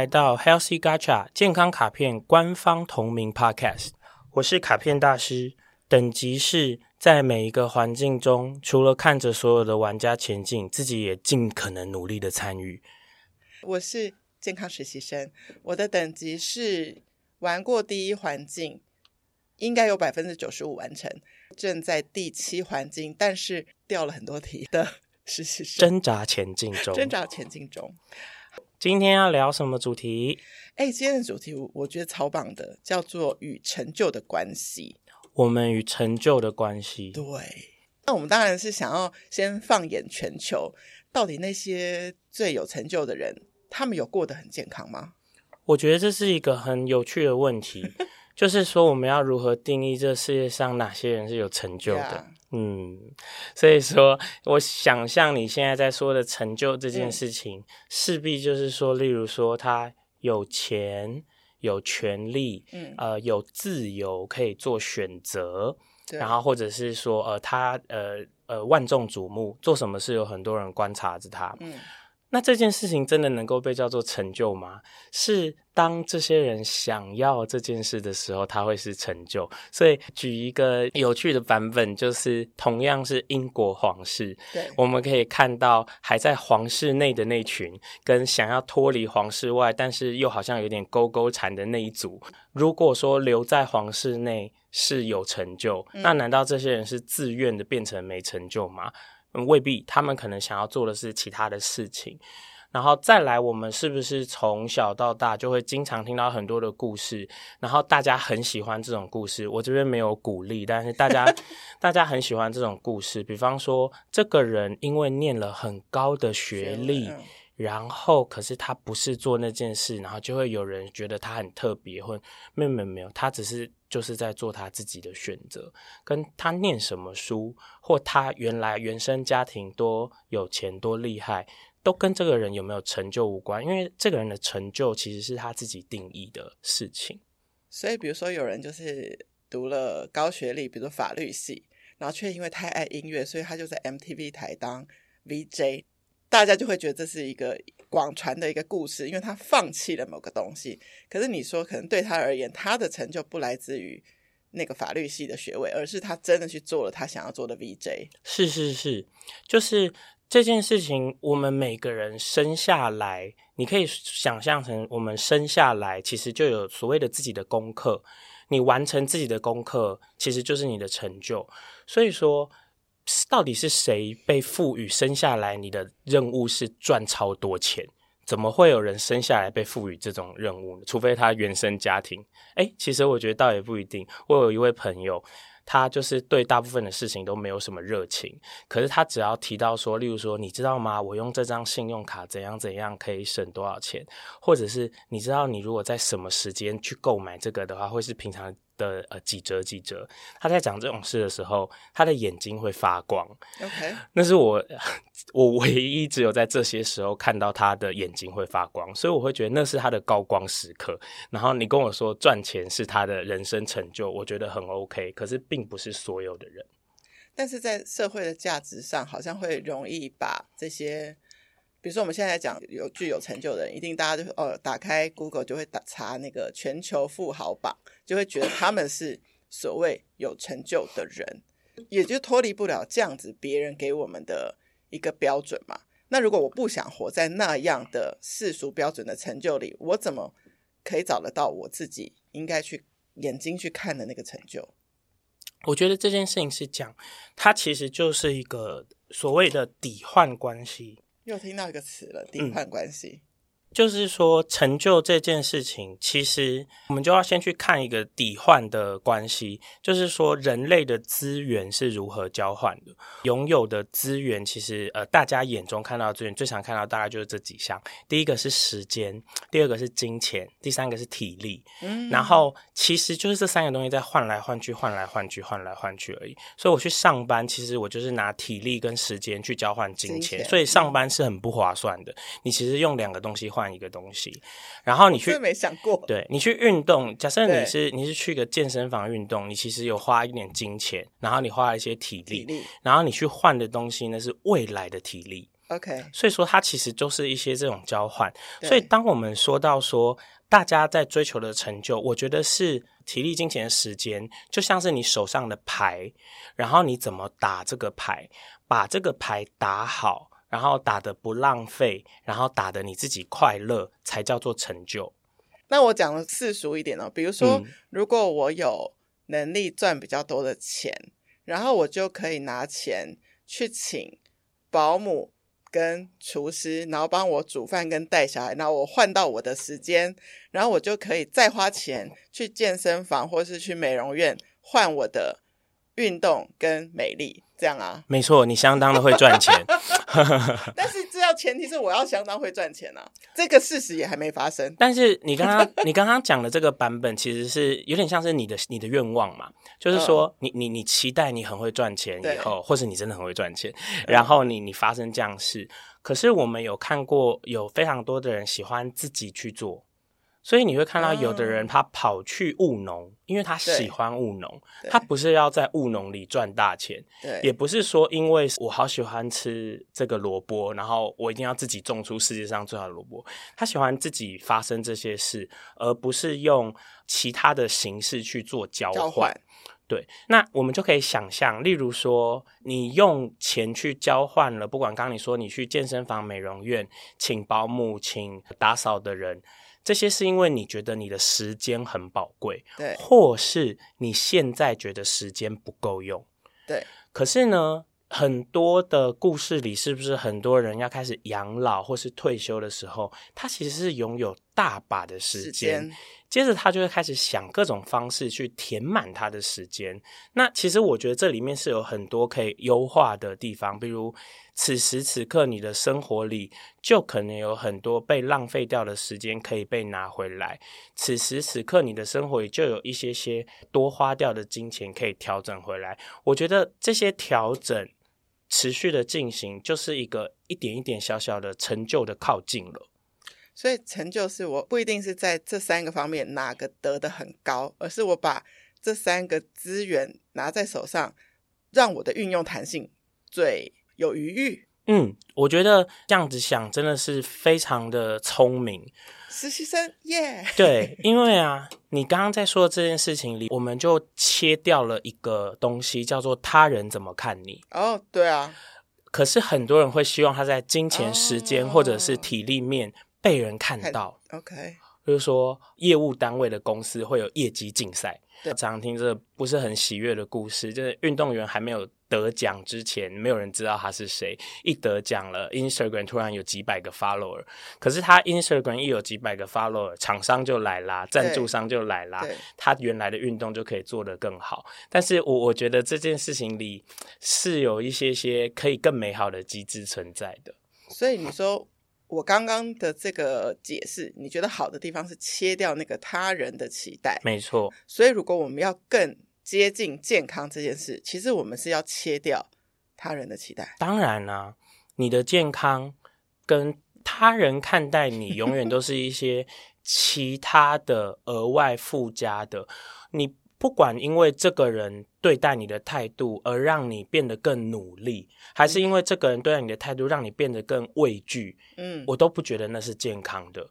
来到 Healthy Gacha 健康卡片官方同名 Podcast。我是卡片大师，等级是在每一个环境中，除了看着所有的玩家前进，自己也尽可能努力的参与。我是健康实习生，我的等级是玩过第一环境，应该有百分之九十五完成，正在第七环境，但是掉了很多题的实习生，挣扎前进中，挣扎前进中。今天要聊什么主题？哎，今天的主题我我觉得超棒的，叫做与成就的关系。我们与成就的关系。对，那我们当然是想要先放眼全球，到底那些最有成就的人，他们有过得很健康吗？我觉得这是一个很有趣的问题，就是说我们要如何定义这世界上哪些人是有成就的？Yeah. 嗯，所以说，我想象你现在在说的成就这件事情，嗯、势必就是说，例如说他有钱、有权利，嗯，呃，有自由可以做选择，然后或者是说，呃，他呃呃万众瞩目，做什么事有很多人观察着他，嗯。那这件事情真的能够被叫做成就吗？是当这些人想要这件事的时候，它会是成就。所以举一个有趣的版本，就是同样是英国皇室，对，我们可以看到还在皇室内的那群，跟想要脱离皇室外，但是又好像有点勾勾缠的那一组。如果说留在皇室内是有成就，嗯，那难道这些人是自愿的变成没成就吗？嗯，未必，他们可能想要做的是其他的事情，然后再来，我们是不是从小到大就会经常听到很多的故事，然后大家很喜欢这种故事。我这边没有鼓励，但是大家 大家很喜欢这种故事。比方说，这个人因为念了很高的学历。然后，可是他不是做那件事，然后就会有人觉得他很特别，或没有没有没有，他只是就是在做他自己的选择，跟他念什么书，或他原来原生家庭多有钱多厉害，都跟这个人有没有成就无关，因为这个人的成就其实是他自己定义的事情。所以，比如说有人就是读了高学历，比如法律系，然后却因为太爱音乐，所以他就在 MTV 台当 VJ。大家就会觉得这是一个广传的一个故事，因为他放弃了某个东西。可是你说，可能对他而言，他的成就不来自于那个法律系的学位，而是他真的去做了他想要做的 VJ。是是是，就是这件事情，我们每个人生下来，你可以想象成，我们生下来其实就有所谓的自己的功课，你完成自己的功课，其实就是你的成就。所以说。到底是谁被赋予生下来？你的任务是赚超多钱？怎么会有人生下来被赋予这种任务呢？除非他原生家庭。诶，其实我觉得倒也不一定。我有一位朋友，他就是对大部分的事情都没有什么热情，可是他只要提到说，例如说，你知道吗？我用这张信用卡怎样怎样可以省多少钱？或者是你知道，你如果在什么时间去购买这个的话，会是平常。的呃几折几折，他在讲这种事的时候，他的眼睛会发光。OK，那是我我唯一只有在这些时候看到他的眼睛会发光，所以我会觉得那是他的高光时刻。然后你跟我说赚钱是他的人生成就，我觉得很 OK。可是并不是所有的人，但是在社会的价值上，好像会容易把这些。比如说，我们现在讲有具有成就的人，一定大家就哦，打开 Google 就会打查那个全球富豪榜，就会觉得他们是所谓有成就的人，也就脱离不了这样子别人给我们的一个标准嘛。那如果我不想活在那样的世俗标准的成就里，我怎么可以找得到我自己应该去眼睛去看的那个成就？我觉得这件事情是讲，它其实就是一个所谓的抵换关系。又听到一个词了，抵换关系。嗯就是说，成就这件事情，其实我们就要先去看一个抵换的关系。就是说，人类的资源是如何交换的。拥有的资源，其实呃，大家眼中看到的资源，最常看到大概就是这几项。第一个是时间，第二个是金钱，第三个是体力。嗯，然后其实就是这三个东西在换来换去，换来换去，换来换去而已。所以我去上班，其实我就是拿体力跟时间去交换金钱，金钱，所以上班是很不划算的。你其实用两个东西换。换一个东西，然后你去没想过，对，你去运动。假设你是你是去个健身房运动，你其实有花一点金钱，然后你花了一些体力，体力，然后你去换的东西呢是未来的体力。OK，所以说它其实就是一些这种交换。所以当我们说到说大家在追求的成就，我觉得是体力、金钱的时间，就像是你手上的牌，然后你怎么打这个牌，把这个牌打好，然后打的不浪费，然后打的你自己快乐，才叫做成就。那我讲的世俗一点哦，比如说，嗯、如果我有能力赚比较多的钱，然后我就可以拿钱去请保姆跟厨师，然后帮我煮饭跟带小孩，然后我换到我的时间，然后我就可以再花钱去健身房或是去美容院换我的运动跟美丽。这样啊，没错，你相当的会赚钱，但是这要前提是我要相当会赚钱啊，这个事实也还没发生。但是你刚刚 你刚刚讲的这个版本，其实是有点像是你的你的愿望嘛，就是说你你你期待你很会赚钱以后，或是你真的很会赚钱，然后你你发生这样事，可是我们有看过有非常多的人喜欢自己去做。所以你会看到有的人他跑去务农，嗯、因为他喜欢务农，他不是要在务农里赚大钱，对，也不是说因为我好喜欢吃这个萝卜，然后我一定要自己种出世界上最好的萝卜。他喜欢自己发生这些事，而不是用其他的形式去做交换。交换。对，那我们就可以想象，例如说，你用钱去交换了，不管刚刚你说你去健身房、美容院，请保姆、请打扫的人。这些是因为你觉得你的时间很宝贵，对，或是你现在觉得时间不够用，对。可是呢，很多的故事里，是不是很多人要开始养老或是退休的时候，他其实是拥有大把的时间。接着他就会开始想各种方式去填满他的时间。那其实我觉得这里面是有很多可以优化的地方，比如此时此刻你的生活里就可能有很多被浪费掉的时间可以被拿回来。此时此刻你的生活里就有一些些多花掉的金钱可以调整回来。我觉得这些调整持续的进行，就是一个一点一点小小的成就的靠近了。所以成就是我不一定是在这三个方面哪个得的很高，而是我把这三个资源拿在手上，让我的运用弹性最有余裕。嗯，我觉得这样子想真的是非常的聪明。实习生耶，yeah! 对，因为啊，你刚刚在说的这件事情里，我们就切掉了一个东西，叫做他人怎么看你。哦，对啊。可是很多人会希望他在金钱、时间或者是体力面。被人看到，OK，就是说业务单位的公司会有业绩竞赛。对，常常听这不是很喜悦的故事，就是运动员还没有得奖之前，没有人知道他是谁。一得奖了，Instagram 突然有几百个 follower，可是他 Instagram 一有几百个 follower，厂商就来啦，赞助商就来啦，他原来的运动就可以做得更好。但是我我觉得这件事情里是有一些些可以更美好的机制存在的。所以你说。我刚刚的这个解释，你觉得好的地方是切掉那个他人的期待，没错。所以如果我们要更接近健康这件事，其实我们是要切掉他人的期待。当然啦、啊，你的健康跟他人看待你，永远都是一些 其他的额外附加的。你不管因为这个人。对待你的态度而让你变得更努力，还是因为这个人对待你的态度让你变得更畏惧？嗯，我都不觉得那是健康的。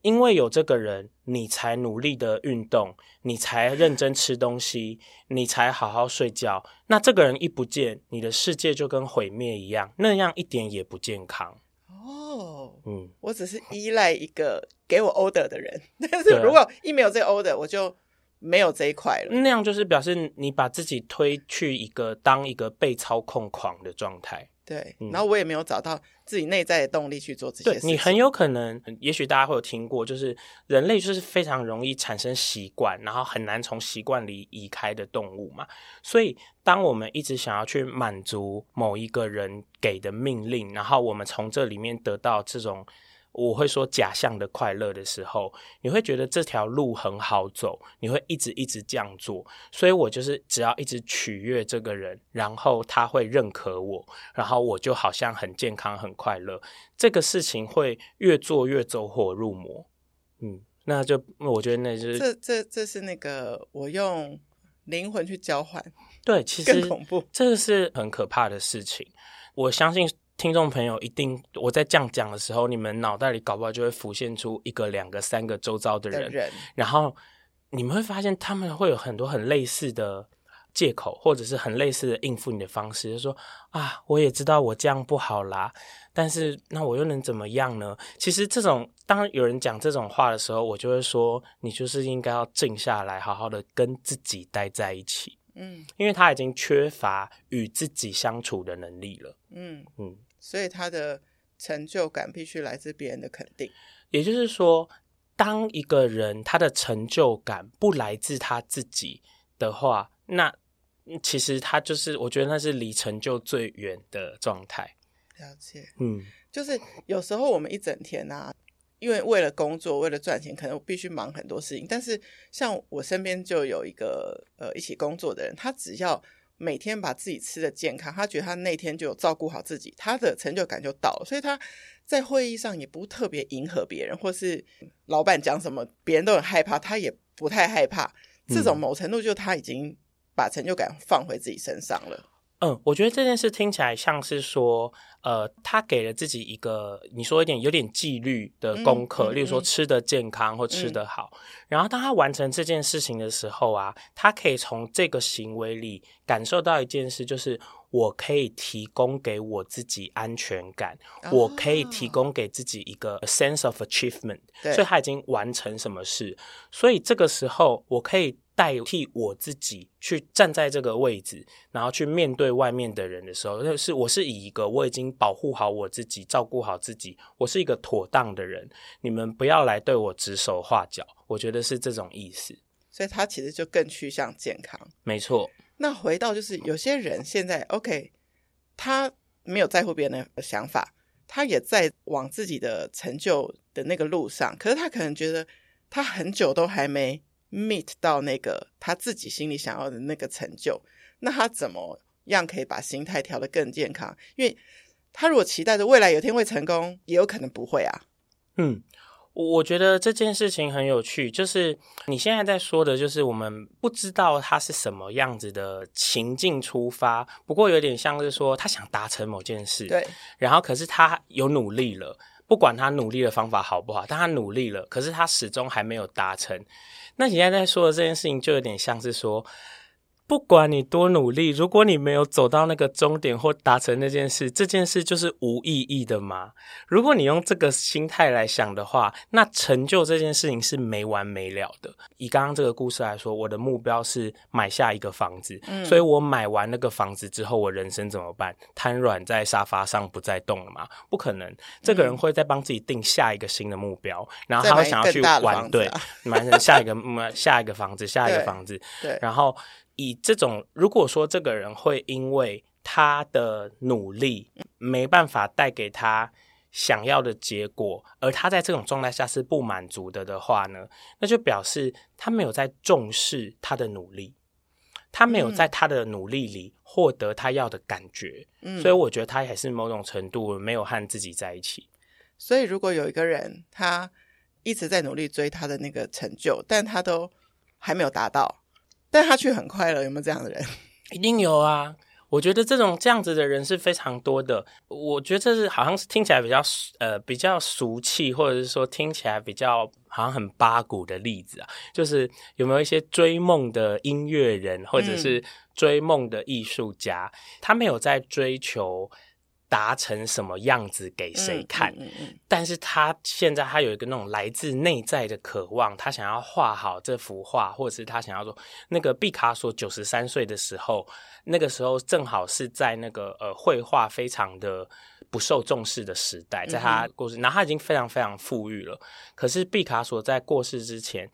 因为有这个人，你才努力的运动，你才认真吃东西，你才好好睡觉。那这个人一不见，你的世界就跟毁灭一样，那样一点也不健康。哦，嗯，我只是依赖一个给我 order 的人，但是如果一没有这个 order，我就。没有这一块了，那样就是表示你把自己推去一个当一个被操控狂的状态。对，然后我也没有找到自己内在的动力去做这些事情。对，你很有可能，也许大家会有听过，就是人类就是非常容易产生习惯，然后很难从习惯里移开的动物嘛。所以，当我们一直想要去满足某一个人给的命令，然后我们从这里面得到这种。我会说假象的快乐的时候，你会觉得这条路很好走，你会一直一直这样做。所以我就是只要一直取悦这个人，然后他会认可我，然后我就好像很健康很快乐。这个事情会越做越走火入魔。嗯，那就我觉得那就是这这这是那个我用灵魂去交换。对，其实更恐怖，这个是很可怕的事情。我相信。听众朋友一定，我在这样讲的时候，你们脑袋里搞不好就会浮现出一个、两个、三个周遭的人，人然后你们会发现他们会有很多很类似的借口，或者是很类似的应付你的方式，就是说啊，我也知道我这样不好啦。但是那我又能怎么样呢？其实这种当有人讲这种话的时候，我就会说，你就是应该要静下来，好好的跟自己待在一起。嗯，因为他已经缺乏与自己相处的能力了。嗯嗯，所以他的成就感必须来自别人的肯定。也就是说，当一个人他的成就感不来自他自己的话，那其实他就是我觉得那是离成就最远的状态。了解，嗯，就是有时候我们一整天啊，因为为了工作，为了赚钱，可能我必须忙很多事情。但是像我身边就有一个呃一起工作的人，他只要每天把自己吃的健康，他觉得他那天就有照顾好自己，他的成就感就到了。所以他在会议上也不特别迎合别人，或是老板讲什么，别人都很害怕，他也不太害怕。这种某程度就他已经把成就感放回自己身上了。嗯，我觉得这件事听起来像是说，呃，他给了自己一个你说一点有点纪律的功课，嗯嗯嗯、例如说吃得健康或吃得好。嗯、然后当他完成这件事情的时候啊，他可以从这个行为里感受到一件事，就是我可以提供给我自己安全感，哦、我可以提供给自己一个 sense of achievement。对所以他已经完成什么事，所以这个时候我可以。代替我自己去站在这个位置，然后去面对外面的人的时候，就是我是以一个我已经保护好我自己、照顾好自己，我是一个妥当的人。你们不要来对我指手画脚，我觉得是这种意思。所以他其实就更趋向健康。没错。那回到就是有些人现在 OK，他没有在乎别人的想法，他也在往自己的成就的那个路上，可是他可能觉得他很久都还没。Meet 到那个他自己心里想要的那个成就，那他怎么样可以把心态调得更健康？因为他如果期待着未来有一天会成功，也有可能不会啊。嗯，我觉得这件事情很有趣，就是你现在在说的，就是我们不知道他是什么样子的情境出发，不过有点像是说他想达成某件事，对，然后可是他有努力了，不管他努力的方法好不好，但他努力了，可是他始终还没有达成。那你现在在说的这件事情，就有点像是说，不管你多努力，如果你没有走到那个终点或达成那件事，这件事就是无意义的嘛？如果你用这个心态来想的话，那成就这件事情是没完没了的。以刚刚这个故事来说，我的目标是买下一个房子，嗯，所以我买完那个房子之后，我人生怎么办？瘫软在沙发上不再动了吗？不可能，这个人会再帮自己定下一个新的目标，然后他会想要去玩，对，买下一个下一个房子，下一个房子，对，然后。以这种，如果说这个人会因为他的努力没办法带给他想要的结果，而他在这种状态下是不满足的的话呢，那就表示他没有在重视他的努力，他没有在他的努力里获得他要的感觉，嗯，所以我觉得他还是某种程度没有和自己在一起。所以，如果有一个人他一直在努力追他的那个成就，但他都还没有达到。但他却很快乐，有没有这样的人？一定有啊！我觉得这种这样子的人是非常多的。我觉得这是好像是听起来比较呃比较俗气，或者是说听起来比较好像很八股的例子啊。就是有没有一些追梦的音乐人，或者是追梦的艺术家，嗯、他没有在追求。达成什么样子给谁看？但是他现在他有一个那种来自内在的渴望，他想要画好这幅画，或者是他想要说，那个毕卡索九十三岁的时候，那个时候正好是在那个呃绘画非常的不受重视的时代，在他过世，然后他已经非常非常富裕了。可是毕卡索在过世之前。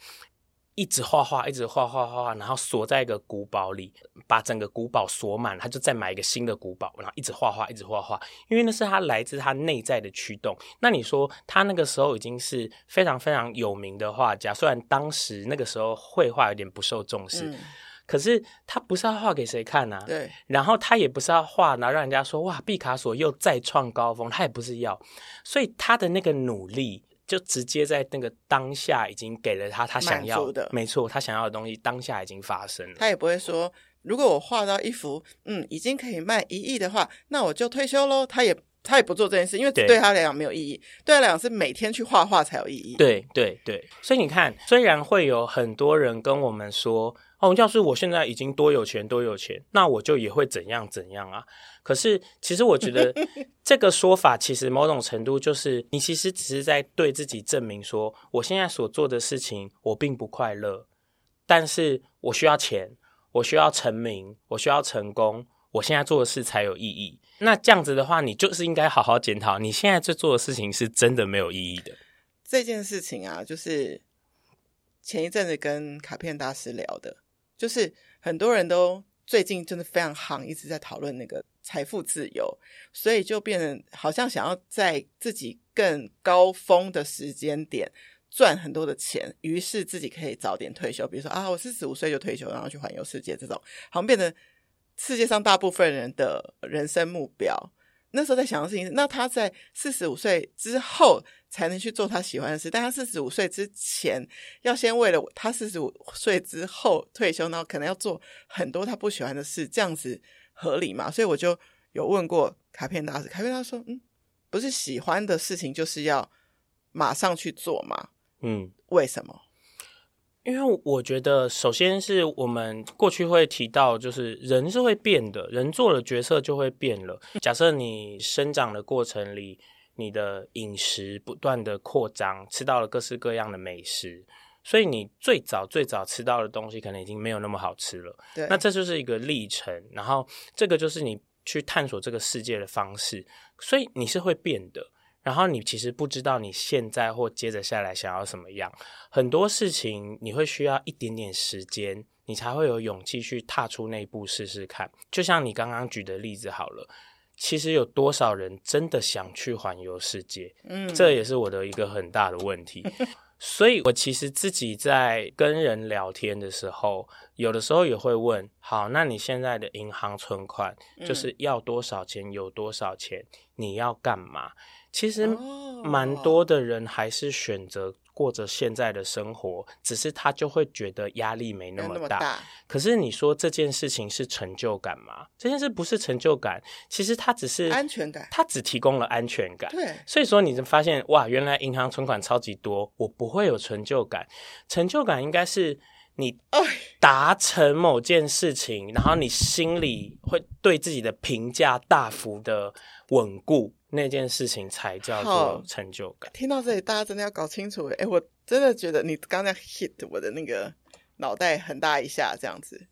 一直画画，一直画画画画，然后锁在一个古堡里，把整个古堡锁满，他就再买一个新的古堡，然后一直画画，一直画画，因为那是他来自他内在的驱动。那你说他那个时候已经是非常非常有名的画家，虽然当时那个时候绘画有点不受重视，嗯、可是他不是要画给谁看啊？对。然后他也不是要画，然后让人家说哇，毕卡索又再创高峰，他也不是要，所以他的那个努力。就直接在那个当下已经给了他他想要的，没错，他想要的东西当下已经发生了。他也不会说，如果我画到一幅，嗯，已经可以卖一亿的话，那我就退休喽。他也他也不做这件事，因为对他来讲没有意义。对他来讲是每天去画画才有意义。对对对，所以你看，虽然会有很多人跟我们说，哦，要是我现在已经多有钱多有钱，那我就也会怎样怎样啊。可是其实我觉得 这个说法，其实某种程度就是你其实只是在对自己证明说，我现在所做的事情我并不快乐，但是我需要钱，我需要成名，我需要成功。我现在做的事才有意义。那这样子的话，你就是应该好好检讨，你现在在做的事情是真的没有意义的。这件事情啊，就是前一阵子跟卡片大师聊的，就是很多人都最近真的非常夯，一直在讨论那个财富自由，所以就变成好像想要在自己更高峰的时间点赚很多的钱，于是自己可以早点退休。比如说啊，我四十五岁就退休，然后去环游世界，这种好像变得。世界上大部分人的人生目标，那时候在想的事情是，那他在四十五岁之后才能去做他喜欢的事，但他四十五岁之前要先为了他四十五岁之后退休，然后可能要做很多他不喜欢的事，这样子合理吗？所以我就有问过卡片大师，卡片大师说，嗯，不是喜欢的事情就是要马上去做吗？嗯，为什么？因为我觉得，首先是我们过去会提到，就是人是会变的，人做了决策就会变了。假设你生长的过程里，你的饮食不断的扩张，吃到了各式各样的美食，所以你最早最早吃到的东西可能已经没有那么好吃了。对，那这就是一个历程，然后这个就是你去探索这个世界的方式，所以你是会变的。然后你其实不知道你现在或接着下来想要什么样，很多事情你会需要一点点时间，你才会有勇气去踏出那一步试试看。就像你刚刚举的例子好了，其实有多少人真的想去环游世界？嗯，这也是我的一个很大的问题。所以我其实自己在跟人聊天的时候，有的时候也会问：好，那你现在的银行存款就是要多少钱？有多少钱？你要干嘛？其实蛮多的人还是选择过着现在的生活，只是他就会觉得压力没那么大。可是你说这件事情是成就感吗？这件事不是成就感，其实它只是安全感，它只提供了安全感。对，所以说你就发现哇，原来银行存款超级多，我不会有成就感。成就感应该是你达成某件事情，然后你心里会对自己的评价大幅的稳固。那件事情才叫做成就感。听到这里，大家真的要搞清楚。哎，我真的觉得你刚才 hit 我的那个脑袋很大一下，这样子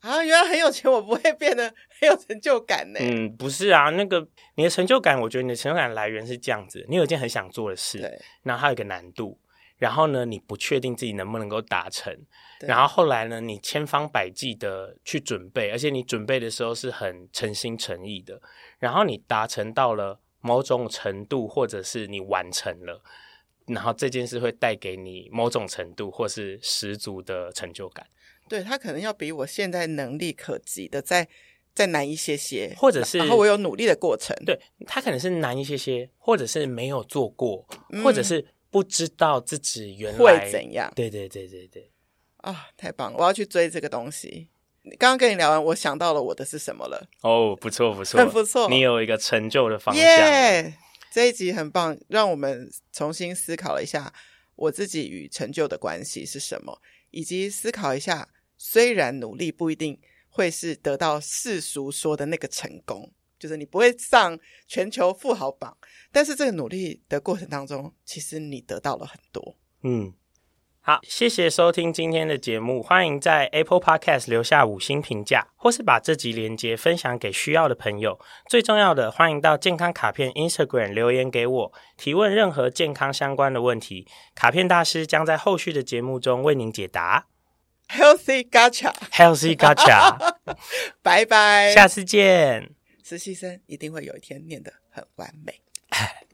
啊，原来很有钱，我不会变得很有成就感呢。嗯，不是啊，那个你的成就感，我觉得你的成就感来源是这样子：你有一件很想做的事，对，然后还有一个难度。然后呢，你不确定自己能不能够达成，然后后来呢，你千方百计的去准备，而且你准备的时候是很诚心诚意的，然后你达成到了某种程度，或者是你完成了，然后这件事会带给你某种程度或是十足的成就感。对，他可能要比我现在能力可及的再再难一些些，或者是然后我有努力的过程。对，他可能是难一些些，或者是没有做过，嗯、或者是。不知道自己原来会怎样？对对对对对，啊，太棒了！我要去追这个东西。刚刚跟你聊完，我想到了我的是什么了。哦，不错不错，很 不错。你有一个成就的方向。耶！这一集很棒，让我们重新思考了一下我自己与成就的关系是什么，以及思考一下，虽然努力不一定会是得到世俗说的那个成功。就是你不会上全球富豪榜，但是这个努力的过程当中，其实你得到了很多。嗯，好，谢谢收听今天的节目，欢迎在 Apple Podcast 留下五星评价，或是把这集连接分享给需要的朋友。最重要的，欢迎到健康卡片 Instagram 留言给我，提问任何健康相关的问题，卡片大师将在后续的节目中为您解答。Healthy Gacha，Healthy Gacha，拜拜，下次见。实习生一定会有一天念得很完美。